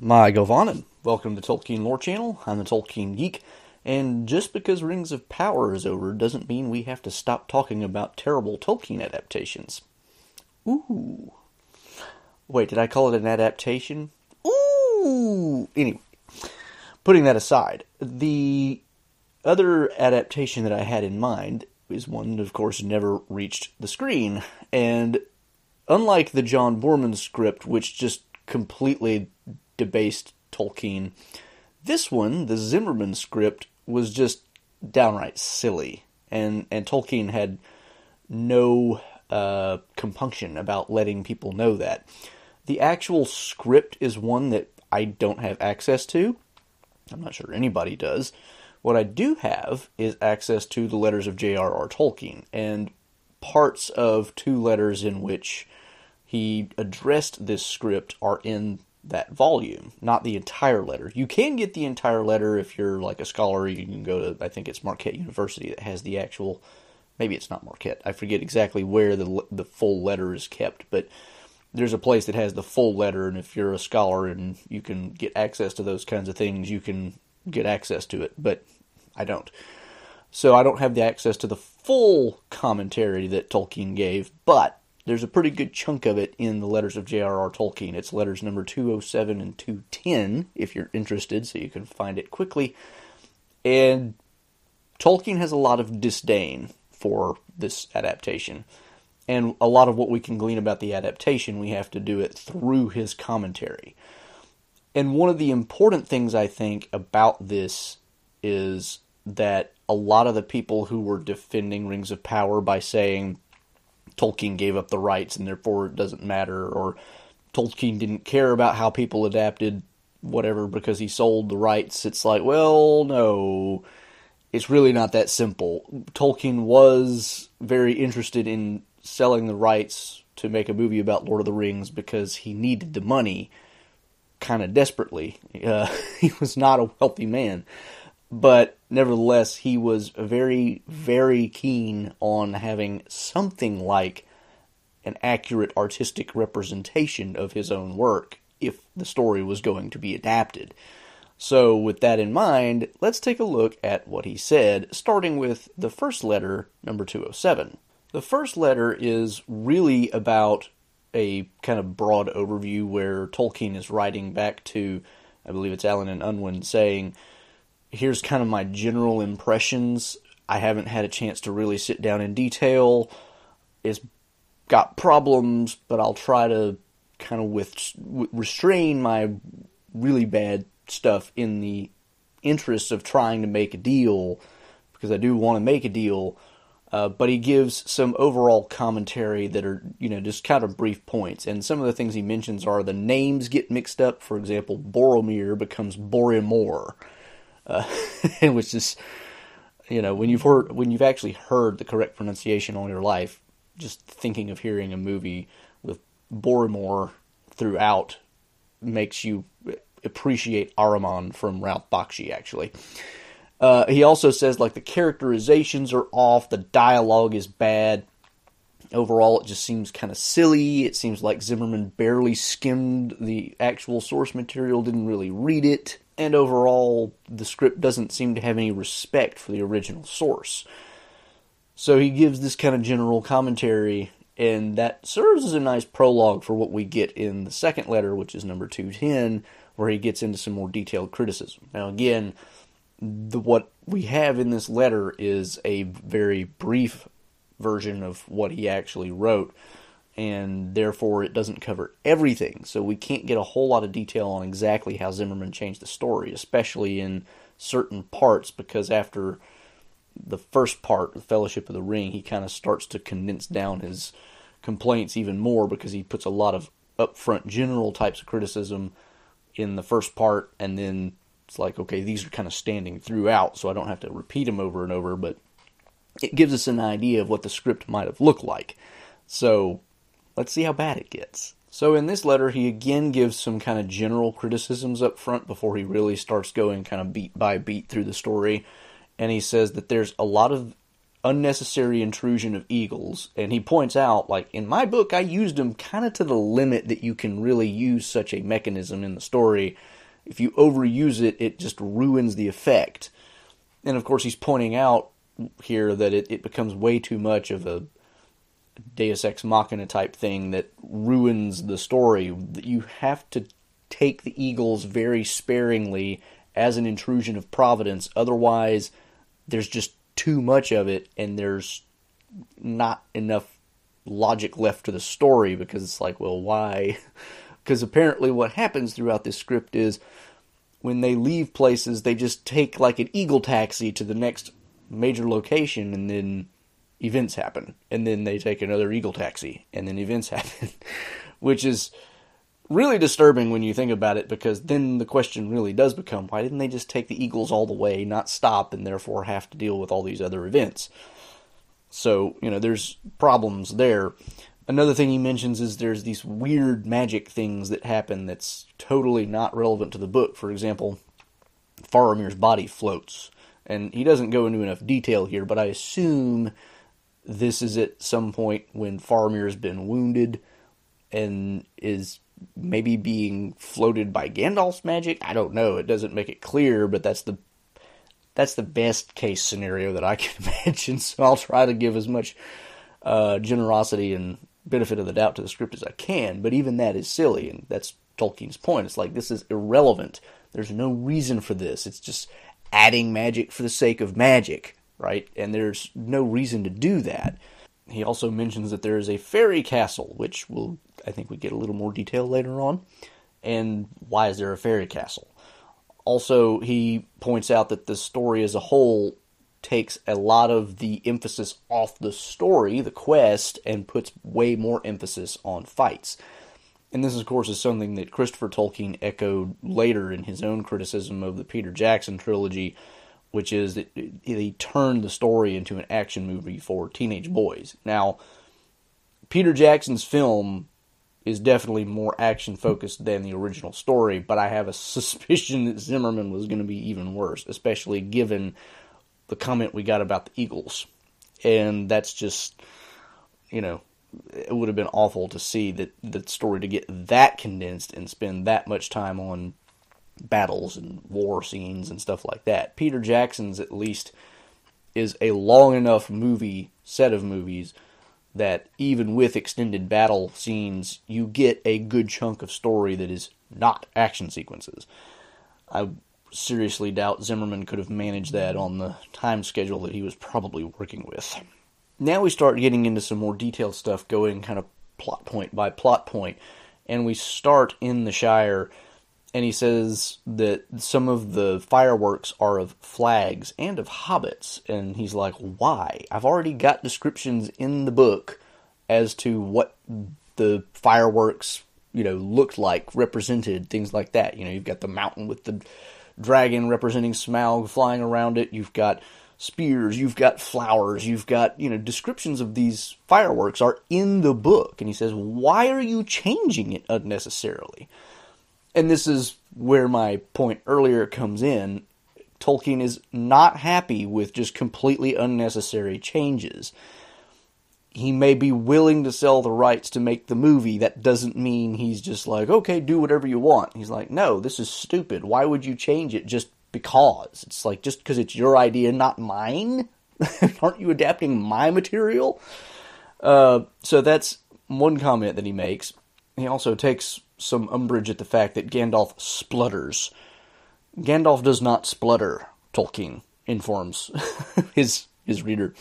Mae govannen. Welcome to Tolkien Lore Channel. I'm the Tolkien Geek, and just because Rings of Power is over doesn't mean we have to stop talking about terrible Tolkien adaptations. Ooh. Wait, did I call it an adaptation? Ooh. Anyway, putting that aside, the other adaptation that I had in mind is one that, of course, never reached the screen, and unlike the John Boorman script, which just completely debased Tolkien. This one, the Zimmerman script, was just downright silly, and and Tolkien had no uh, compunction about letting people know that. The actual script is one that I don't have access to. I'm not sure anybody does. What I do have is access to the letters of J.R.R. Tolkien and parts of two letters in which he addressed this script are in that volume, not the entire letter. You can get the entire letter if you're like a scholar. You can go to, I think it's Marquette University that has the actual, maybe it's not Marquette. I forget exactly where the the full letter is kept, but there's a place that has the full letter, and if you're a scholar and you can get access to those kinds of things, you can get access to it. But I don't. So I don't have the access to the full commentary that Tolkien gave, but there's a pretty good chunk of it in the letters of J.R.R. Tolkien. It's letters number 207 and 210, if you're interested, so you can find it quickly. And Tolkien has a lot of disdain for this adaptation. And a lot of what we can glean about the adaptation, we have to do it through his commentary. And one of the important things I think about this is that a lot of the people who were defending Rings of Power by saying Tolkien gave up the rights and therefore it doesn't matter, or Tolkien didn't care about how people adapted whatever because he sold the rights. It's like, well, no, it's really not that simple. Tolkien was very interested in selling the rights to make a movie about Lord of the Rings because he needed the money kind of desperately. Uh, he was not a wealthy man but nevertheless, he was very, very keen on having something like an accurate artistic representation of his own work if the story was going to be adapted. So, with that in mind, let's take a look at what he said, starting with the first letter, number 207. The first letter is really about a kind of broad overview where Tolkien is writing back to, I believe it's Allen and Unwin, saying, here's kind of my general impressions. I haven't had a chance to really sit down in detail. It's got problems, but I'll try to kind of with restrain my really bad stuff in the interest of trying to make a deal because I do want to make a deal. Uh, but he gives some overall commentary that are, you know, just kind of brief points. And some of the things he mentions are the names get mixed up. For example, Boromir becomes Borimor uh, which is you know when you've heard when you've actually heard the correct pronunciation all your life, just thinking of hearing a movie with Borimor throughout makes you appreciate Aruman from Ralph Bakshi. Actually, uh, he also says like the characterizations are off, the dialogue is bad. Overall, it just seems kind of silly. It seems like Zimmerman barely skimmed the actual source material, didn't really read it and overall, the script doesn't seem to have any respect for the original source. So he gives this kind of general commentary, and that serves as a nice prologue for what we get in the second letter, which is number 210, where he gets into some more detailed criticism. Now, again, the, what we have in this letter is a very brief version of what he actually wrote and therefore it doesn't cover everything. So we can't get a whole lot of detail on exactly how Zimmerman changed the story, especially in certain parts, because after the first part, the Fellowship of the Ring, he kind of starts to condense down his complaints even more because he puts a lot of upfront general types of criticism in the first part, and then it's like, okay, these are kind of standing throughout, so I don't have to repeat them over and over, but it gives us an idea of what the script might have looked like. So Let's see how bad it gets. So in this letter, he again gives some kind of general criticisms up front before he really starts going kind of beat by beat through the story. And he says that there's a lot of unnecessary intrusion of eagles. And he points out, like, in my book, I used them kind of to the limit that you can really use such a mechanism in the story. If you overuse it, it just ruins the effect. And of course, he's pointing out here that it, it becomes way too much of a Deus Ex Machina type thing that ruins the story. You have to take the eagles very sparingly as an intrusion of providence. Otherwise, there's just too much of it, and there's not enough logic left to the story because it's like, well, why? Because apparently, what happens throughout this script is when they leave places, they just take like an eagle taxi to the next major location, and then events happen. And then they take another eagle taxi, and then events happen, which is really disturbing when you think about it because then the question really does become why didn't they just take the Eagles all the way, not stop, and therefore have to deal with all these other events? So, you know, there's problems there. Another thing he mentions is there's these weird magic things that happen that's totally not relevant to the book. For example, Faramir's body floats. And he doesn't go into enough detail here, but I assume this is at some point when Faramir's been wounded and is maybe being floated by Gandalf's magic. I don't know. It doesn't make it clear, but that's the that's the best case scenario that I can imagine. So I'll try to give as much uh, generosity and benefit of the doubt to the script as I can. But even that is silly, and that's Tolkien's point. It's like this is irrelevant. There's no reason for this. It's just adding magic for the sake of magic, right? And there's no reason to do that. He also mentions that there is a fairy castle, which will I think we get a little more detail later on. And why is there a fairy castle? Also, he points out that the story as a whole takes a lot of the emphasis off the story, the quest, and puts way more emphasis on fights. And this, of course, is something that Christopher Tolkien echoed later in his own criticism of the Peter Jackson trilogy, which is that he turned the story into an action movie for teenage boys. Now, Peter Jackson's film is definitely more action focused than the original story, but I have a suspicion that Zimmerman was going to be even worse, especially given the comment we got about the Eagles. And that's just, you know, it would have been awful to see that the story to get that condensed and spend that much time on battles and war scenes and stuff like that. Peter Jackson's at least is a long enough movie set of movies that even with extended battle scenes, you get a good chunk of story that is not action sequences. I seriously doubt Zimmerman could have managed that on the time schedule that he was probably working with. Now we start getting into some more detailed stuff, going kind of plot point by plot point, and we start in the Shire and he says that some of the fireworks are of flags and of hobbits. And he's like why? I've already got descriptions in the book as to what the fireworks you know looked like represented things like that. You know you've got the mountain with the dragon representing smaug flying around it. You've got spears. You've got flowers. You've got you know descriptions of these fireworks are in the book. And he says why are you changing it unnecessarily and this is where my point earlier comes in. Tolkien is not happy with just completely unnecessary changes. He may be willing to sell the rights to make the movie. That doesn't mean he's just like, okay, do whatever you want. He's like, no, this is stupid. Why would you change it just because? It's like, just because it's your idea, not mine? Aren't you adapting my material? Uh, so that's one comment that he makes. He also takes some umbrage at the fact that Gandalf splutters. Gandalf does not splutter, Tolkien informs his his reader.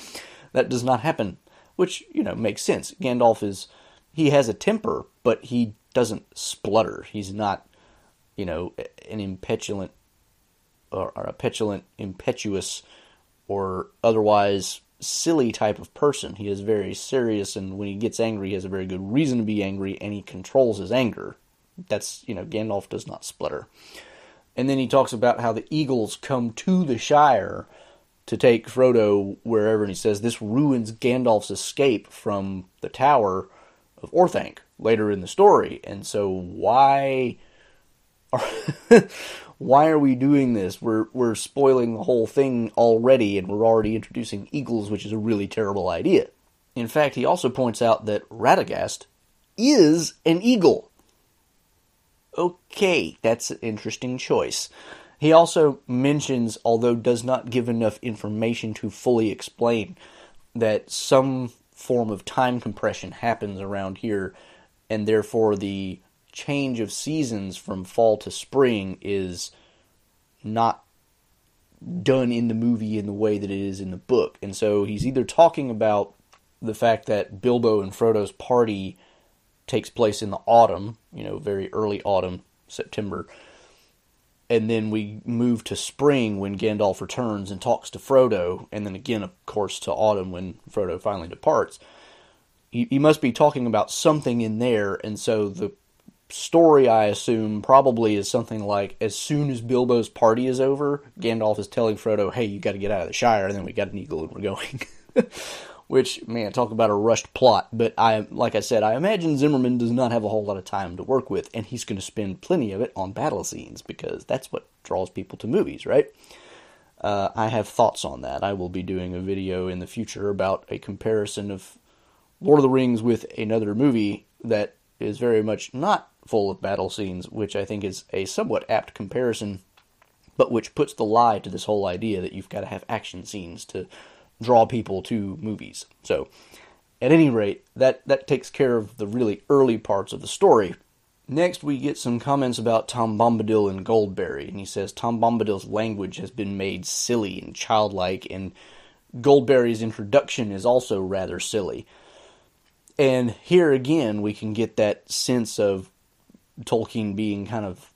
That does not happen, which, you know, makes sense. Gandalf is he has a temper, but he doesn't splutter. He's not, you know, an impetulant or, or a petulant, impetuous or otherwise silly type of person. He is very serious, and when he gets angry, he has a very good reason to be angry, and he controls his anger. That's, you know, Gandalf does not splutter. And then he talks about how the eagles come to the Shire to take Frodo wherever, and he says this ruins Gandalf's escape from the Tower of Orthanc later in the story. And so, why are why are we doing this? We're we're spoiling the whole thing already, and we're already introducing eagles, which is a really terrible idea. In fact, he also points out that Radagast is an eagle. Okay, that's an interesting choice. He also mentions, although does not give enough information to fully explain, that some form of time compression happens around here, and therefore the change of seasons from fall to spring is not done in the movie in the way that it is in the book. And so he's either talking about the fact that Bilbo and Frodo's party takes place in the autumn, you know, very early autumn, September. And then we move to spring when Gandalf returns and talks to Frodo, and then again, of course, to autumn when Frodo finally departs. He, he must be talking about something in there, and so the story, I assume, probably is something like as soon as Bilbo's party is over, Gandalf is telling Frodo, hey, you got to get out of the Shire, and then we got an eagle and we're going. which man, talk about a rushed plot. But I, like I said, I imagine Zimmerman does not have a whole lot of time to work with, and he's going to spend plenty of it on battle scenes because that's what draws people to movies, right? Uh, I have thoughts on that. I will be doing a video in the future about a comparison of Lord of the Rings with another movie that is very much not full of battle scenes, which I think is a somewhat apt comparison, but which puts the lie to this whole idea that you've got to have action scenes to draw people to movies. So, at any rate, that, that takes care of the really early parts of the story. Next, we get some comments about Tom Bombadil and Goldberry, and he says Tom Bombadil's language has been made silly and childlike, and Goldberry's introduction is also rather silly. And here again, we can get that sense of Tolkien being kind of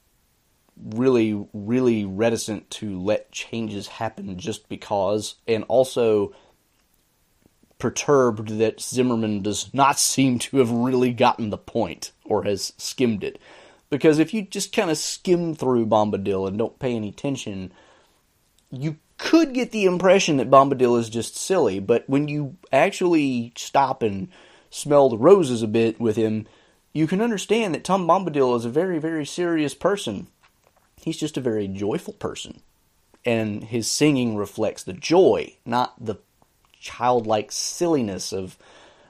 really, really reticent to let changes happen just because, and also perturbed that Zimmerman does not seem to have really gotten the point or has skimmed it. Because if you just kind of skim through Bombadil and don't pay any attention, you could get the impression that Bombadil is just silly, but when you actually stop and smell the roses a bit with him, you can understand that Tom Bombadil is a very, very serious person He's just a very joyful person. And his singing reflects the joy, not the childlike silliness of,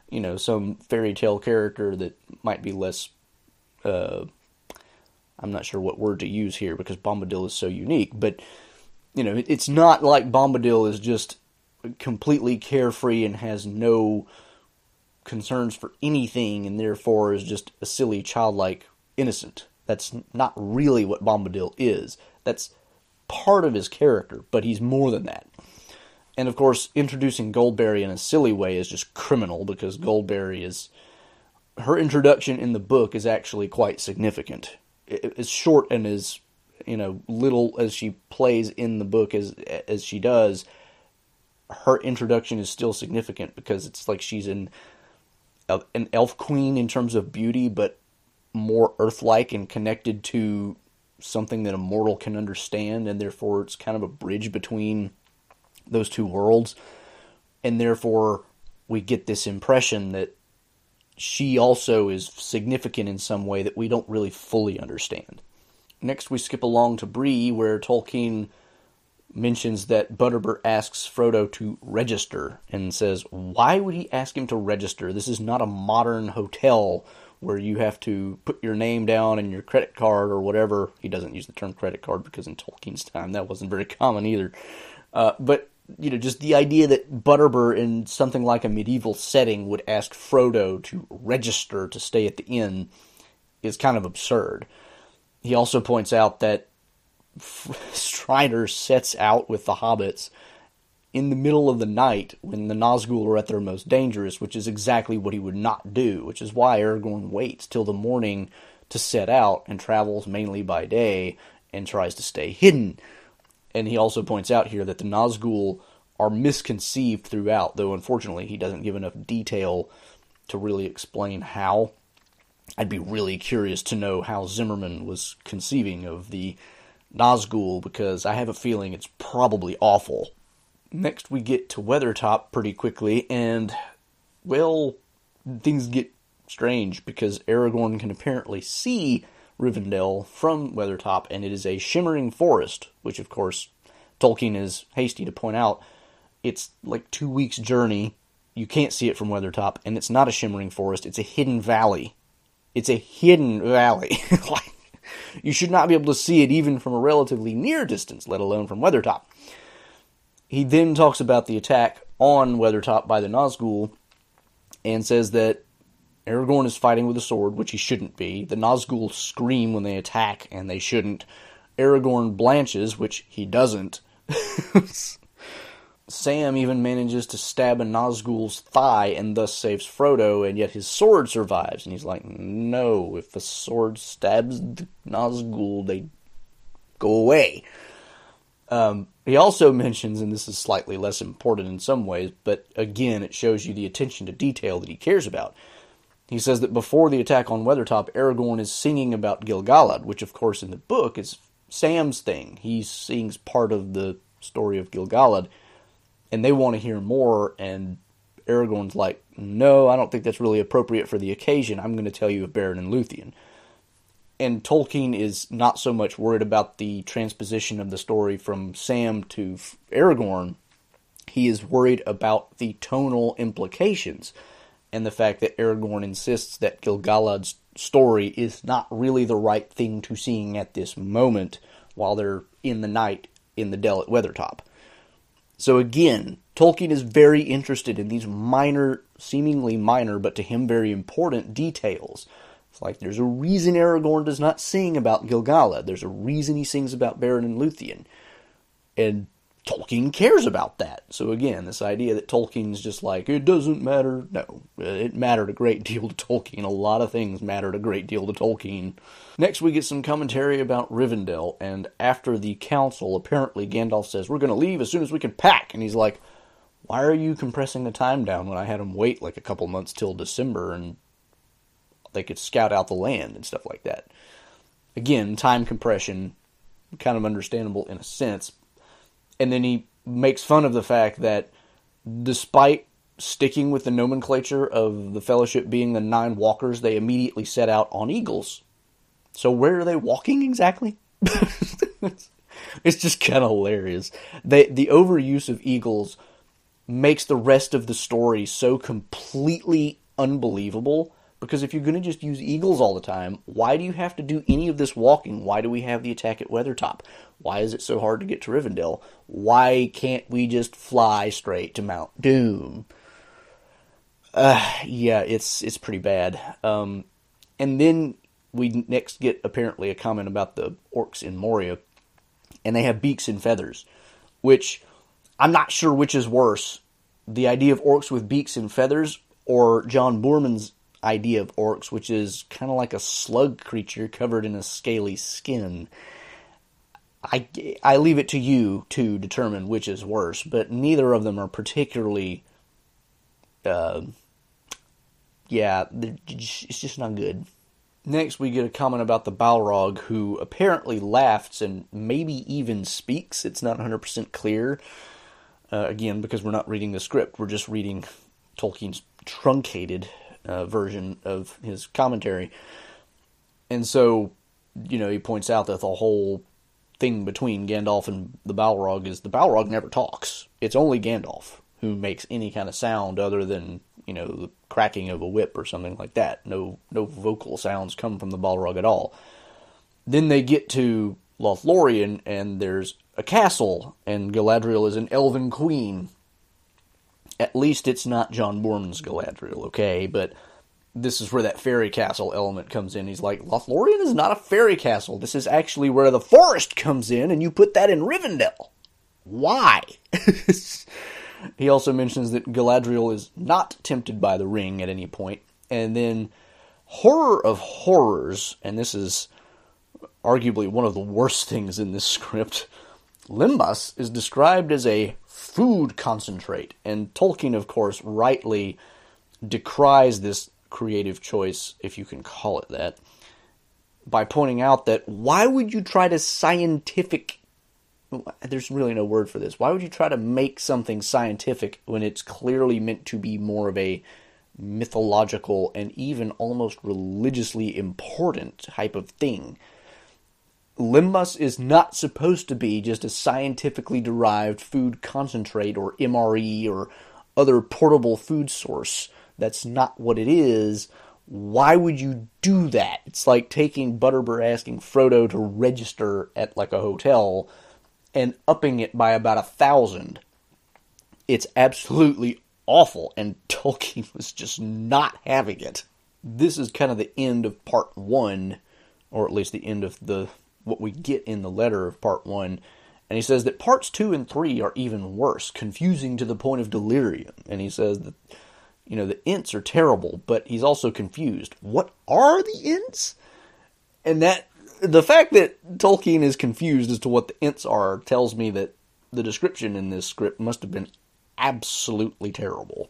you know, some fairy tale character that might be less. Uh, I'm not sure what word to use here because Bombadil is so unique, but you know, it's not like Bombadil is just completely carefree and has no concerns for anything and therefore is just a silly childlike innocent. That's not really what Bombadil is. That's part of his character, but he's more than that. And of course, introducing Goldberry in a silly way is just criminal because Goldberry is. Her introduction in the book is actually quite significant. As short and as you know little as she plays in the book as as she does, her introduction is still significant because it's like she's an an elf queen in terms of beauty, but more earth-like and connected to something that a mortal can understand, and therefore it's kind of a bridge between those two worlds. And therefore, we get this impression that she also is significant in some way that we don't really fully understand. Next, we skip along to Bree, where Tolkien mentions that Butterbur asks Frodo to register and says, Why would he ask him to register? This is not a modern hotel where you have to put your name down and your credit card or whatever. He doesn't use the term credit card because in Tolkien's time that wasn't very common either. Uh, but you know, just the idea that Butterbur in something like a medieval setting would ask Frodo to register to stay at the inn is kind of absurd. He also points out that Strider sets out with the hobbits in the middle of the night when the Nazgul are at their most dangerous, which is exactly what he would not do, which is why Aragorn waits till the morning to set out and travels mainly by day and tries to stay hidden. And he also points out here that the Nazgul are misconceived throughout, though unfortunately he doesn't give enough detail to really explain how. I'd be really curious to know how Zimmerman was conceiving of the Nazgul because I have a feeling it's probably awful Next, we get to Weathertop pretty quickly, and, well, things get strange because Aragorn can apparently see Rivendell from Weathertop, and it is a shimmering forest, which, of course, Tolkien is hasty to point out. It's like two weeks' journey. You can't see it from Weathertop, and it's not a shimmering forest, it's a hidden valley. It's a hidden valley. like, you should not be able to see it even from a relatively near distance, let alone from Weathertop. He then talks about the attack on Weathertop by the Nazgul and says that Aragorn is fighting with a sword, which he shouldn't be. The Nazgul scream when they attack, and they shouldn't. Aragorn blanches, which he doesn't. Sam even manages to stab a Nazgul's thigh and thus saves Frodo, and yet his sword survives. And he's like, no, if a sword stabs the Nazgul, they go away. Um, he also mentions, and this is slightly less important in some ways, but again, it shows you the attention to detail that he cares about. He says that before the attack on Weathertop, Aragorn is singing about Gil-galad, which, of course, in the book is Sam's thing. He sings part of the story of Gil-galad, and they want to hear more, and Aragorn's like, no, I don't think that's really appropriate for the occasion. I'm going to tell you of Beren and Luthien and Tolkien is not so much worried about the transposition of the story from Sam to Aragorn. He is worried about the tonal implications and the fact that Aragorn insists that Gil-galad's story is not really the right thing to sing at this moment while they're in the night in the dell at Weathertop. So again, Tolkien is very interested in these minor, seemingly minor, but to him very important details it's like there's a reason Aragorn does not sing about Gil-galad. There's a reason he sings about Beren and Luthien. And Tolkien cares about that. So again, this idea that Tolkien's just like, it doesn't matter. No, uh, it mattered a great deal to Tolkien. A lot of things mattered a great deal to Tolkien. Next, we get some commentary about Rivendell, and after the council, apparently Gandalf says, We're going to leave as soon as we can pack. And he's like, Why are you compressing the time down when I had him wait like a couple months till December and they could scout out the land and stuff like that. Again, time compression, kind of understandable in a sense. And then he makes fun of the fact that despite sticking with the nomenclature of the Fellowship being the nine walkers, they immediately set out on eagles. So where are they walking exactly? it's just kind of hilarious. They, the overuse of eagles makes the rest of the story so completely unbelievable because if you're going to just use eagles all the time, why do you have to do any of this walking? Why do we have the attack at Weathertop? Why is it so hard to get to Rivendell? Why can't we just fly straight to Mount Doom? Uh, yeah, it's it's pretty bad. Um, and then we next get apparently a comment about the orcs in Moria, and they have beaks and feathers, which I'm not sure which is worse: the idea of orcs with beaks and feathers, or John Boorman's idea of orcs, which is kind of like a slug creature covered in a scaly skin. I, I leave it to you to determine which is worse, but neither of them are particularly. Uh, yeah, it's just not good. Next, we get a comment about the Balrog, who apparently laughs and maybe even speaks. It's not 100% clear. Uh, again, because we're not reading the script, we're just reading Tolkien's truncated uh, version of his commentary. And so, you know, he points out that the whole thing between Gandalf and the Balrog is the Balrog never talks. It's only Gandalf who makes any kind of sound other than, you know, the cracking of a whip or something like that. No no vocal sounds come from the Balrog at all. Then they get to Lothlorien and there's a castle and Galadriel is an elven queen at least it's not John Boorman's Galadriel, okay? But this is where that fairy castle element comes in. He's like, Lothlorien is not a fairy castle. This is actually where the forest comes in, and you put that in Rivendell. Why? he also mentions that Galadriel is not tempted by the ring at any point. And then, horror of horrors, and this is arguably one of the worst things in this script, Lembas is described as a food concentrate. And Tolkien, of course, rightly decries this creative choice, if you can call it that, by pointing out that why would you try to scientific there's really no word for this. Why would you try to make something scientific when it's clearly meant to be more of a mythological and even almost religiously important type of thing. Lembas is not supposed to be just a scientifically derived food concentrate or MRE or other portable food source. That's not what it is. Why would you do that? It's like taking Butterbur asking Frodo to register at like a hotel and upping it by about a thousand. It's absolutely awful, and Tolkien was just not having it. This is kind of the end of part one, or at least the end of the what we get in the letter of part one. And he says that parts two and three are even worse, confusing to the point of delirium. And he says that, you know, the Ents are terrible, but he's also confused. What are the Ents? And that, the fact that Tolkien is confused as to what the Ents are tells me that the description in this script must have been absolutely terrible.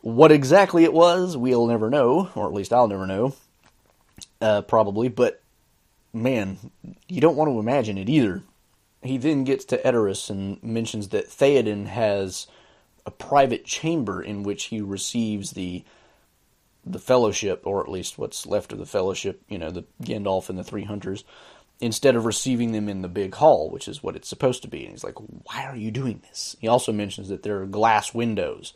What exactly it was, we'll never know, or at least I'll never know, uh, probably, but man, you don't want to imagine it either. He then gets to Edoras and mentions that Theoden has a private chamber in which he receives the the fellowship, or at least what's left of the fellowship, you know, the Gandalf and the three hunters, instead of receiving them in the big hall, which is what it's supposed to be. And he's like, Why are you doing this? He also mentions that there are glass windows.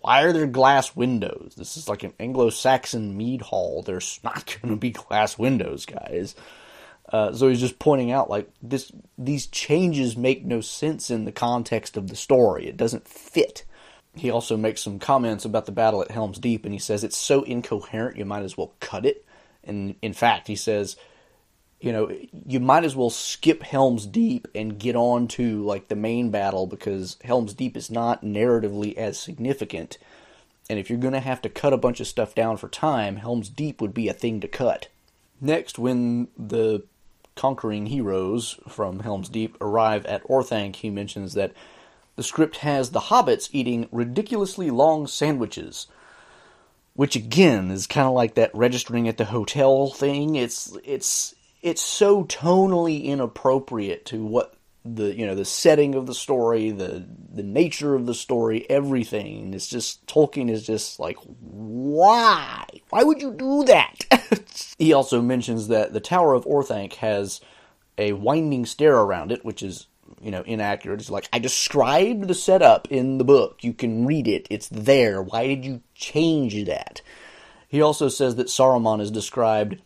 Why are there glass windows? This is like an Anglo Saxon mead hall. There's not going to be glass windows, guys. Uh, so he's just pointing out like this these changes make no sense in the context of the story. It doesn't fit. He also makes some comments about the battle at Helm's Deep and he says it's so incoherent you might as well cut it. And in fact, he says you know, you might as well skip Helm's Deep and get on to like the main battle because Helm's Deep is not narratively as significant. And if you're going to have to cut a bunch of stuff down for time, Helm's Deep would be a thing to cut. Next, when the conquering heroes from Helm's Deep arrive at Orthanc, he mentions that the script has the hobbits eating ridiculously long sandwiches. Which again is kind of like that registering at the hotel thing. It's it's it's so tonally inappropriate to what the you know the setting of the story, the the nature of the story, everything. It's just Tolkien is just like, why? Why would you do that? he also mentions that the Tower of Orthanc has a winding stair around it, which is you know inaccurate. It's like I described the setup in the book. You can read it. It's there. Why did you change that? He also says that Saruman is described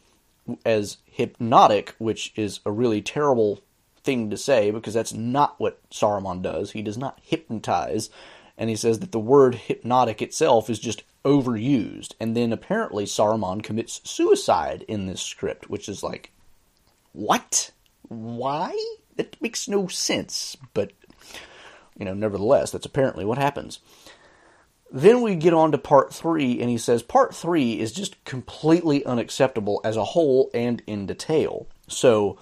as hypnotic, which is a really terrible thing to say because that's not what Saruman does. He does not hypnotize. And he says that the word hypnotic itself is just overused. And then apparently Saruman commits suicide in this script, which is like, what? Why? That makes no sense. But, you know, nevertheless, that's apparently what happens. Then we get on to part three, and he says part three is just completely unacceptable as a whole and in detail. So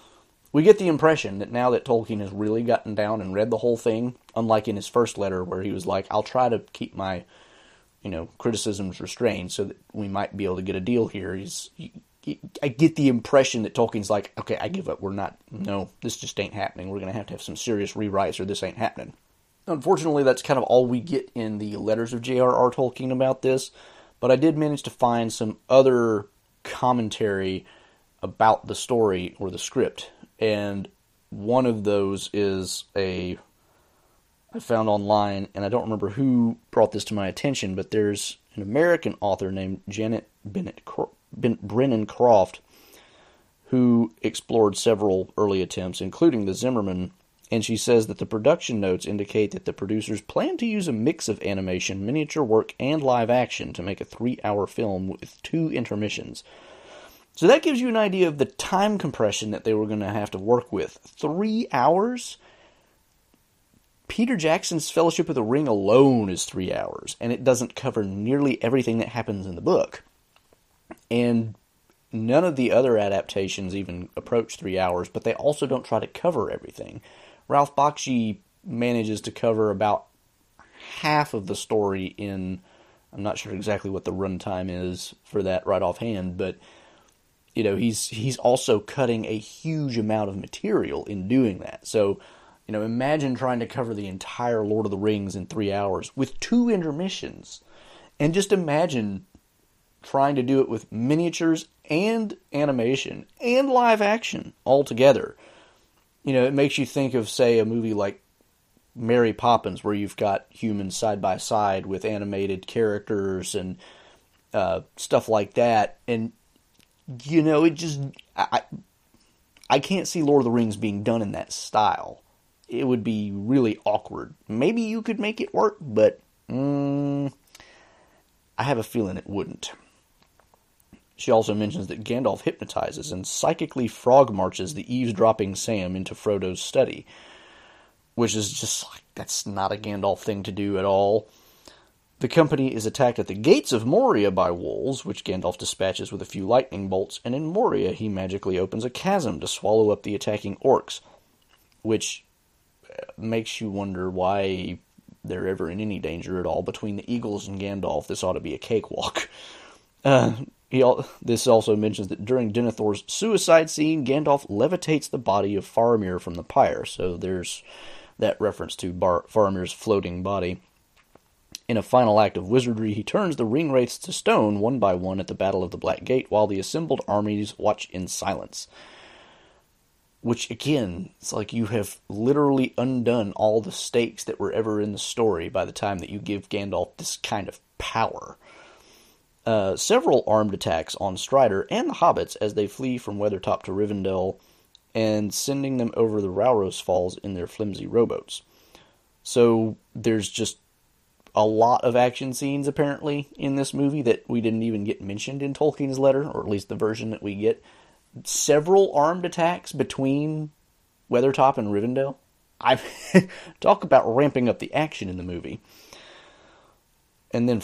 we get the impression that now that Tolkien has really gotten down and read the whole thing, unlike in his first letter where he was like, I'll try to keep my, you know, criticisms restrained so that we might be able to get a deal here. He's, he, I get the impression that Tolkien's like, okay, I give up. We're not, no, this just ain't happening. We're going to have to have some serious rewrites or this ain't happening. Unfortunately, that's kind of all we get in the letters of J.R.R. Tolkien about this, but I did manage to find some other commentary about the story or the script, and one of those is a I found online, and I don't remember who brought this to my attention, but there's an American author named Janet Bennett Brennan Croft who explored several early attempts, including the Zimmerman and she says that the production notes indicate that the producers plan to use a mix of animation, miniature work, and live action to make a three hour film with two intermissions. So that gives you an idea of the time compression that they were going to have to work with. Three hours? Peter Jackson's Fellowship of the Ring alone is three hours, and it doesn't cover nearly everything that happens in the book. And none of the other adaptations even approach three hours, but they also don't try to cover everything. Ralph Bakshi manages to cover about half of the story in. I'm not sure exactly what the runtime is for that right offhand, but you know he's he's also cutting a huge amount of material in doing that. So you know imagine trying to cover the entire Lord of the Rings in three hours with two intermissions. And just imagine trying to do it with miniatures and animation and live action all together. You know, it makes you think of, say, a movie like Mary Poppins, where you've got humans side by side with animated characters and uh, stuff like that. And, you know, it just. I, I can't see Lord of the Rings being done in that style. It would be really awkward. Maybe you could make it work, but mm, I have a feeling it wouldn't. She also mentions that Gandalf hypnotizes and psychically frog marches the eavesdropping Sam into Frodo's study, which is just like, that's not a Gandalf thing to do at all. The company is attacked at the gates of Moria by wolves, which Gandalf dispatches with a few lightning bolts, and in Moria he magically opens a chasm to swallow up the attacking orcs, which uh, makes you wonder why they're ever in any danger at all. Between the Eagles and Gandalf, this ought to be a cakewalk. Uh, he, this also mentions that during Denethor's suicide scene, Gandalf levitates the body of Faramir from the pyre. So there's that reference to Bar- Faramir's floating body. In a final act of wizardry, he turns the ring wraiths to stone one by one at the Battle of the Black Gate, while the assembled armies watch in silence. Which, again, it's like you have literally undone all the stakes that were ever in the story by the time that you give Gandalf this kind of power. Uh, several armed attacks on Strider and the hobbits as they flee from Weathertop to Rivendell and sending them over the Rauros Falls in their flimsy rowboats. So there's just a lot of action scenes apparently in this movie that we didn't even get mentioned in Tolkien's letter, or at least the version that we get. Several armed attacks between Weathertop and Rivendell. I talk about ramping up the action in the movie and then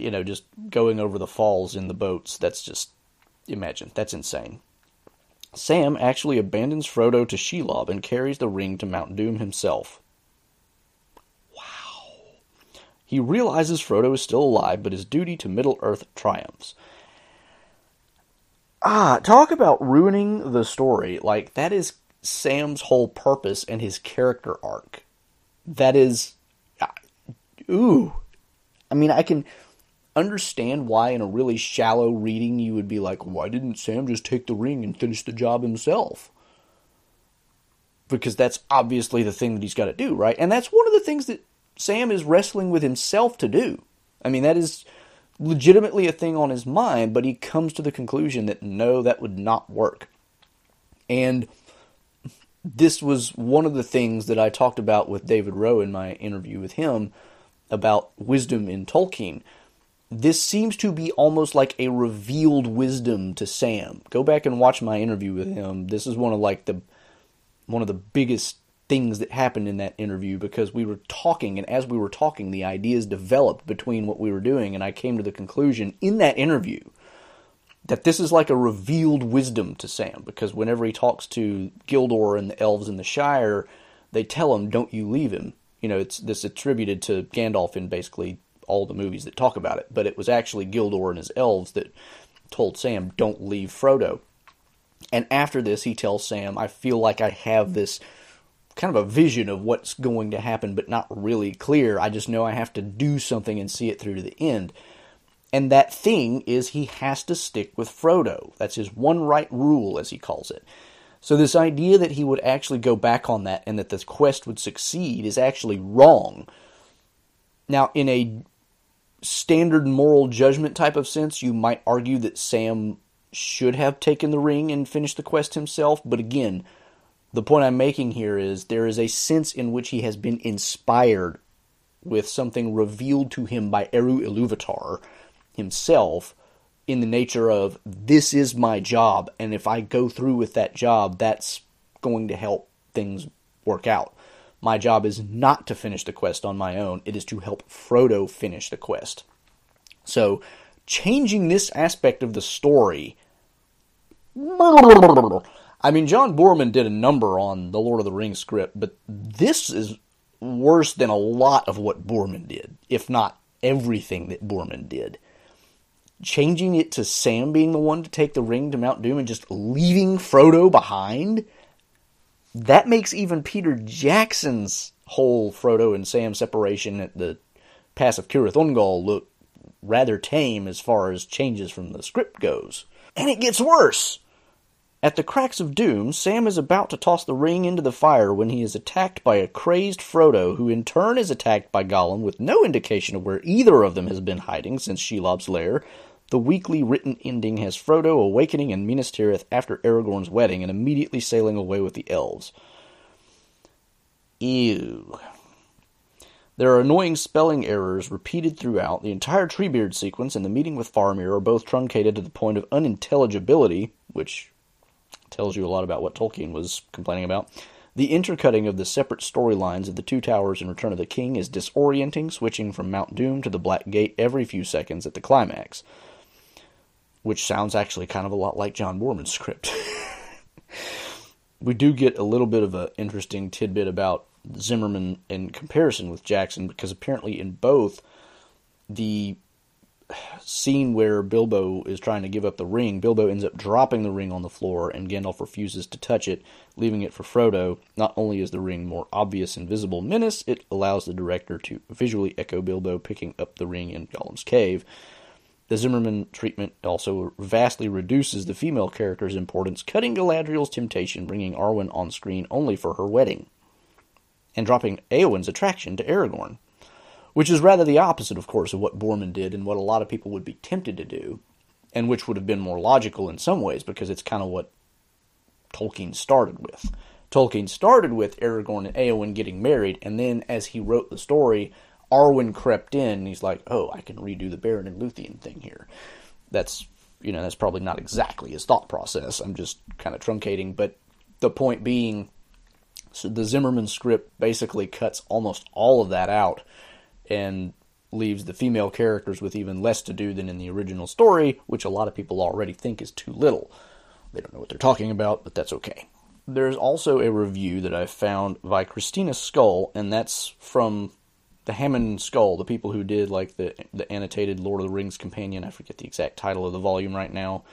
you know, just going over the falls in the boats. That's just imagine that's insane. Sam actually abandons Frodo to Shelob and carries the ring to Mount Doom himself. He realizes Frodo is still alive, but his duty to Middle Earth triumphs. Ah, talk about ruining the story. Like, that is Sam's whole purpose and his character arc. That is. Ooh, I mean, I can understand why in a really shallow reading you would be like, why didn't Sam just take the ring and finish the job himself? Because that's obviously the thing that he's got to do, right? And that's one of the things that Sam is wrestling with himself to do. I mean, that is legitimately a thing on his mind, but he comes to the conclusion that no, that would not work. And this was one of the things that I talked about with David Rowe in my interview with him about wisdom in Tolkien, this seems to be almost like a revealed wisdom to Sam. Go back and watch my interview with him. This is one of like the one of the biggest things that happened in that interview because we were talking and as we were talking the ideas developed between what we were doing and I came to the conclusion in that interview that this is like a revealed wisdom to Sam because whenever he talks to Gildor and the elves in the Shire, they tell him, "Don't you leave him." you know, it's this attributed to Gandalf in basically all the movies that talk about it, but it was actually Gildor and his elves that told Sam, "Don't leave Frodo." And after this, he tells Sam, "I feel like I have this kind of a vision of what's going to happen, but not really clear. I just know I have to do something and see it through to the end." And that thing is he has to stick with Frodo. That's his one right rule, as he calls it. So this idea that he would actually go back on that and that this quest would succeed is actually wrong. Now, in a standard moral judgment type of sense, you might argue that Sam should have taken the ring and finished the quest himself, but again, the point I'm making here is there is a sense in which he has been inspired with something revealed to him by Eru Ilúvatar himself in the nature of this is my job, and if I go through with that job, that's going to help things work out. My job is not to finish the quest on my own, it is to help Frodo finish the quest. So, changing this aspect of the story. I mean, John Boorman did a number on the Lord of the Rings script, but this is worse than a lot of what Boorman did, if not everything that Boorman did changing it to Sam being the one to take the ring to Mount Doom and just leaving Frodo behind, that makes even Peter Jackson's whole Frodo and Sam separation at the Pass of Cirith Ungol look rather tame as far as changes from the script goes. And it gets worse! At the cracks of doom, Sam is about to toss the ring into the fire when he is attacked by a crazed Frodo, who in turn is attacked by Gollum with no indication of where either of them has been hiding since Shelob's lair. The weakly written ending has Frodo awakening in Minas Tirith after Aragorn's wedding and immediately sailing away with the elves. Ew. There are annoying spelling errors repeated throughout. The entire Treebeard sequence and the meeting with Faramir are both truncated to the point of unintelligibility, which tells you a lot about what Tolkien was complaining about. The intercutting of the separate storylines of the Two Towers and Return of the King is disorienting, switching from Mount Doom to the Black Gate every few seconds at the climax. Which sounds actually kind of a lot like John Boorman's script. we do get a little bit of an interesting tidbit about Zimmerman in comparison with Jackson because apparently in both the scene where Bilbo is trying to give up the ring, Bilbo ends up dropping the ring on the floor, and Gandalf refuses to touch it, leaving it for Frodo. Not only is the ring more obvious and visible menace, it allows the director to visually echo Bilbo picking up the ring in Gollum's cave. The Zimmerman treatment also vastly reduces the female character's importance, cutting Galadriel's temptation, bringing Arwen on screen only for her wedding, and dropping Eowyn's attraction to Aragorn which is rather the opposite, of course, of what Boorman did and what a lot of people would be tempted to do, and which would have been more logical in some ways because it's kind of what Tolkien started with. Tolkien started with Aragorn and Eowyn getting married, and then as he wrote the story, Arwen crept in. And he's like, "Oh, I can redo the Beren and Luthien thing here." That's you know that's probably not exactly his thought process. I'm just kind of truncating, but the point being, so the Zimmerman script basically cuts almost all of that out and leaves the female characters with even less to do than in the original story, which a lot of people already think is too little. They don't know what they're talking about, but that's okay. There's also a review that I found by Christina Scull, and that's from the Hammond Scull, the people who did like the the annotated Lord of the Rings companion. I forget the exact title of the volume right now,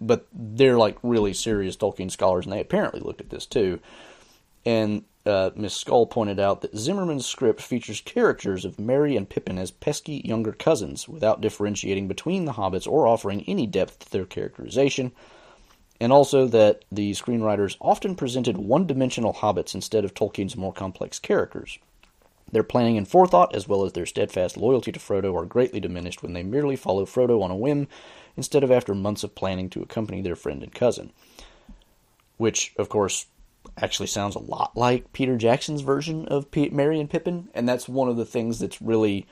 but they're like really serious Tolkien scholars, and they apparently looked at this too. And uh, Miss Scull pointed out that Zimmerman's script features characters of Merry and Pippin as pesky younger cousins, without differentiating between the hobbits or offering any depth to their characterization, and also that the screenwriters often presented one dimensional hobbits instead of Tolkien's more complex characters. Their planning and forethought, as well as their steadfast loyalty to Frodo, are greatly diminished when they merely follow Frodo on a whim instead of after months of planning to accompany their friend and cousin. Which, of course, actually sounds a lot like Peter Jackson's version of P- Merry and Pippin, and that's one of the things that's really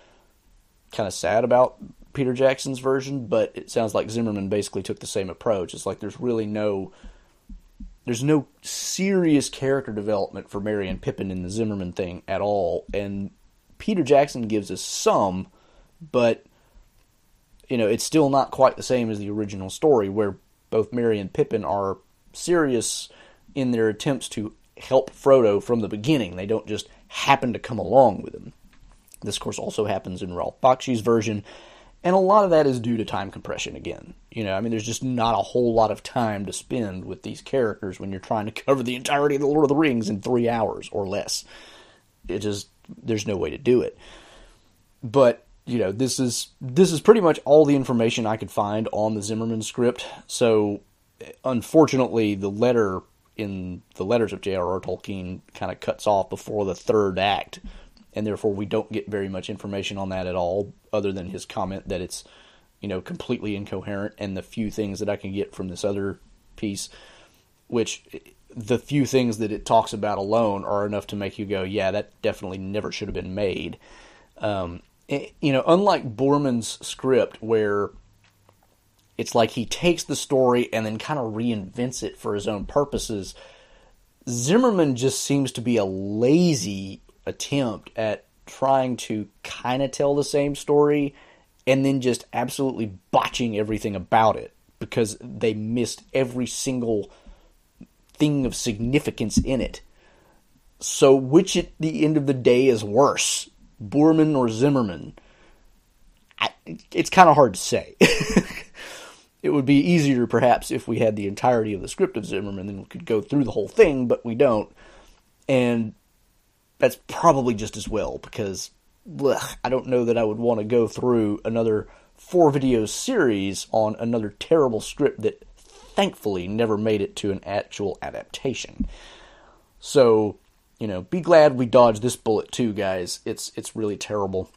kind of sad about Peter Jackson's version. But it sounds like Zimmerman basically took the same approach. It's like there's really no there's no serious character development for Merry and Pippin in the Zimmerman thing at all, and Peter Jackson gives us some, but you know it's still not quite the same as the original story where both Merry and Pippin are serious in their attempts to help Frodo from the beginning. They don't just happen to come along with him. This, of course, also happens in Ralph Bakshi's version, and a lot of that is due to time compression again. You know, I mean, there's just not a whole lot of time to spend with these characters when you're trying to cover the entirety of the Lord of the Rings in three hours or less. It just, there's no way to do it. But, you know, this is, this is pretty much all the information I could find on the Zimmerman script. So, unfortunately, the letter in the letters of J.R.R. Tolkien kind of cuts off before the third act, and therefore we don't get very much information on that at all, other than his comment that it's you know completely incoherent, and the few things that I can get from this other piece, which the few things that it talks about alone are enough to make you go, yeah, that definitely never should have been made. Um, it, you know, unlike Boorman's script, where it's like he takes the story and then kind of reinvents it for his own purposes. Zimmerman just seems to be a lazy attempt at trying to kind of tell the same story and then just absolutely botching everything about it because they missed every single thing of significance in it. So, which at the end of the day is worse, Boorman or Zimmerman? I, it's kind of hard to say. It would be easier, perhaps, if we had the entirety of the script of Zimmerman, and we could go through the whole thing, but we don't. And that's probably just as well, because ugh, I don't know that I would want to go through another four video series on another terrible script that thankfully never made it to an actual adaptation. So, you know, be glad we dodged this bullet too, guys. It's it's really terrible.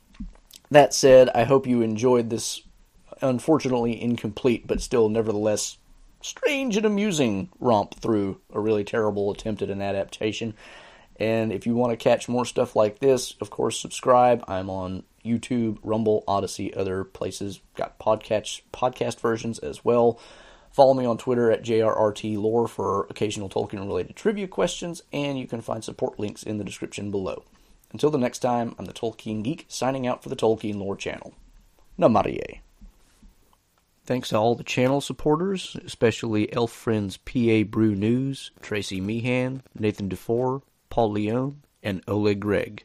That said, I hope you enjoyed this unfortunately incomplete but still nevertheless strange and amusing romp through a really terrible attempt at an adaptation. And if you want to catch more stuff like this, of course, subscribe. I'm on YouTube, Rumble, Odysee, other places. Got podcast podcast versions as well. Follow me on Twitter at JRRTLore for occasional Tolkien related trivia questions, and you can find support links in the description below. Until the next time, I'm the Tolkien Geek, signing out for the Tolkien Lore channel. Namarie. Thanks to all the channel supporters, especially Elf Friends PA Brew News, Tracy Meehan, Nathan DeFore, Paul Leone, and Oleg Gregg.